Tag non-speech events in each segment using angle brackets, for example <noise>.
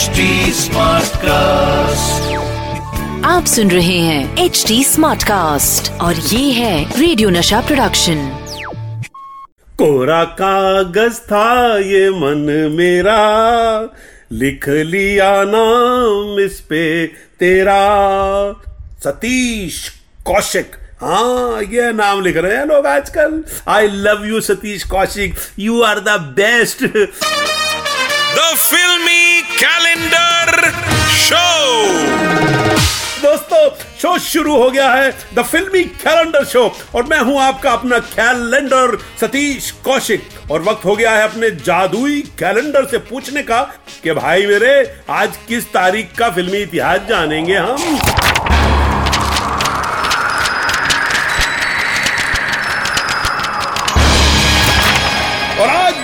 HD cast आप सुन रहे हैं एच डी स्मार्ट कास्ट और ये है रेडियो नशा प्रोडक्शन कोरा कागज़ था ये मन मेरा लिख लिया नाम इस पे तेरा। सतीश कौशिक हाँ ये नाम लिख रहे हैं लोग आजकल। I love you Satish Kaushik you are the best The filmi calendar show दोस्तों शो शुरू हो गया है द फिल्मी कैलेंडर शो और मैं हूँ आपका अपना कैलेंडर सतीश कौशिक। और वक्त हो गया है अपने जादुई कैलेंडर से पूछने का कि भाई मेरे, आज किस तारीख का फिल्मी इतिहास जानेंगे हम?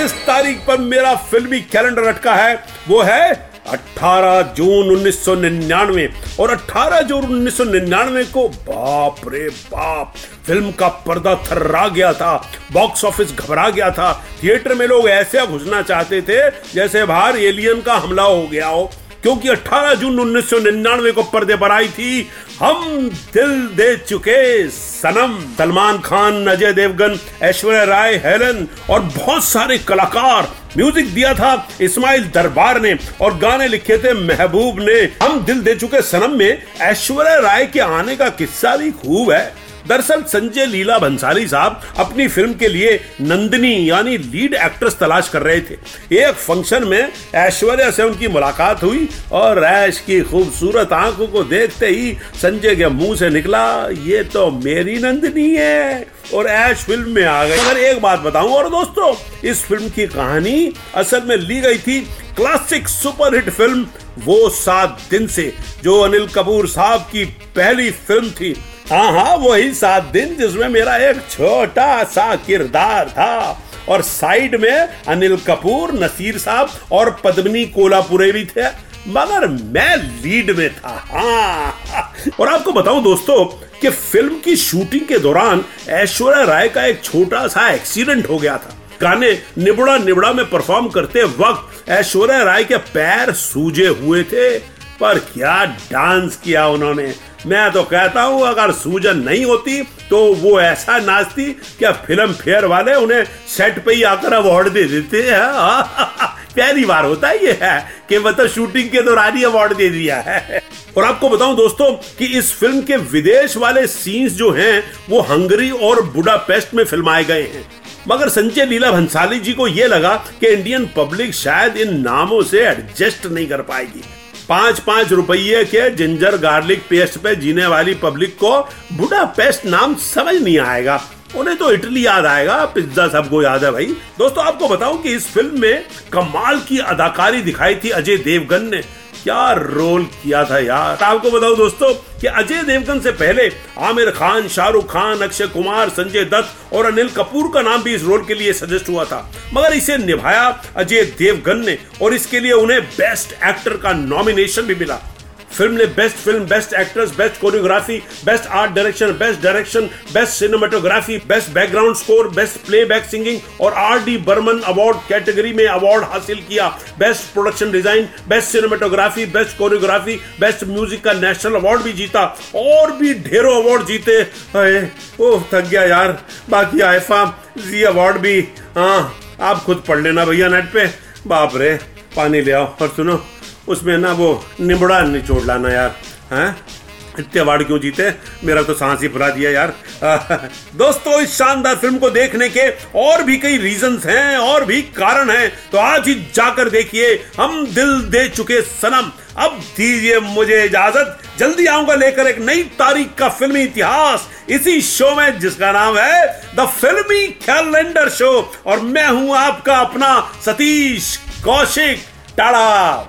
जिस तारीख पर मेरा फिल्मी कैलेंडर अटका है। वो है 18 जून 1999 और 18 जून 1999 को बाप रे बाप, फ़िल्म का पर्दा थर्रा गया था, बॉक्स ऑफ़िस घबरा गया था। थिएटर में लोग ऐसे घुसना चाहते थे जैसे बाहर एलियन का हमला हो गया हो। क्योंकि 18 जून 1999 को पर्दे पर आई थी, हम दिल दे चुके सनम। सलमान खान, अजय देवगन, ऐश्वर्या राय, हेलन और बहुत सारे कलाकार म्यूज़िक दिया था इस्माइल दरबार ने और गाने लिखे थे महबूब ने। हम दिल दे चुके सनम में ऐश्वर्या राय के आने का किस्सा भी खूब है। दरअसल संजय लीला भंसाली साहब अपनी फ़िल्म के लिए नंदिनी, यानी लीड एक्ट्रेस तलाश कर रहे थे। एक फ़ंक्शन में ऐश्वर्या से उनकी मुलाकात हुई और ऐश की खूबसूरत आँखों को देखते ही संजय के मुँह से निकला, ये तो मेरी नंदिनी है। और ऐश फ़िल्म में आ गई। अगर एक बात बताऊँ, और दोस्तों, इस फ़िल्म की कहानी असल में ली गई थी क्लासिक सुपरहिट फ़िल्म वो सात दिन से, जो अनिल कपूर साहब की पहली फ़िल्म थी। हाँ हाँ वही सात दिन जिसमें मेरा एक छोटा सा किरदार था। और साइड में अनिल कपूर, नसीर साहब और पद्मनी कोलापुरे भी थे, मगर मैं लीड में था। हाँ। और आपको बताऊँ दोस्तों कि फ़िल्म की शूटिंग के दौरान ऐश्वर्या राय का एक छोटा सा एक्सीडेंट हो गया था। गाने निबड़ा निबड़ा में परफॉर्म करते वक्त ऐश्वर्या राय के पैर सूजे हुए थे, पर क्या डांस किया उन्होंने। मैं तो कहता हूँ, अगर सूजन नहीं होती तो वो ऐसा नाचती क्या फ़िल्म फेयर वाले उन्हें सेट पे ही आकर अवार्ड दे देते हैं। <laughs> पहली बार होता ये है कि मतलब शूटिंग के दौरान ही अवार्ड दे दिया है। और आपको बताऊँ दोस्तों कि इस फ़िल्म के विदेश वाले सीन्स जो हैं, वो हंगरी और बुडापेस्ट में फिल्माए गए हैं। मगर संजय लीला भंसाली जी को यह लगा कि इंडियन पब्लिक शायद इन नामों से एडजस्ट नहीं कर पाएगी। पाँच पाँच रुपये के जिंजर गार्लिक पेस्ट पे जीने वाली पब्लिक को बुढ़ा पेस्ट नाम समझ नहीं आएगा। उन्हें तो इटली याद आएगा। पिज्जा सबको याद है भाई। दोस्तों, आपको बताऊँ कि इस फ़िल्म में कमाल की अदाकारी दिखाई थी अजय देवगन ने। क्या रोल किया था यार? आपको बताओ दोस्तों कि अजय देवगन से पहले आमिर खान, शाहरुख खान, अक्षय कुमार, संजय दत्त और अनिल कपूर का नाम भी इस रोल के लिए सजेस्ट हुआ था। मगर इसे निभाया अजय देवगन ने और इसके लिए उन्हें बेस्ट एक्टर का नॉमिनेशन भी मिला। फ़िल्म ने best film best actress best choreography best art direction best direction best cinematography best background score best playback singing और R D Burman award category में अवार्ड हासिल किया। Best production design best cinematography best choreography best music का national award भी जीता। और भी ढेरों अवार्ड जीते। ओह, थक गया यार। बाकी आईफा जी अवार्ड भी। हाँ आप खुद पढ़ लेना भैया नेट पे। बाप रे, पानी ले आओ। और सुनो उसमें ना वो निबड़ा निचोड़ लाना यार, हैं? इतने अवार्ड क्यों जीते? मेरा तो सांस ही फुला दिया यार। <laughs> दोस्तों, इस शानदार फ़िल्म को देखने के और भी कई रीजंस हैं, और भी कारण हैं। तो आज ही जाकर देखिए, हम दिल दे चुके सनम। अब दीजिए मुझे इजाज़त। जल्दी आऊँगा लेकर एक नई तारीख का फिल्मी इतिहास। इसी शो में, जिसका नाम है द फिल्मी कैलेंडर शो और मैं हूँ आपका अपना सतीश कौशिक टाड़ा।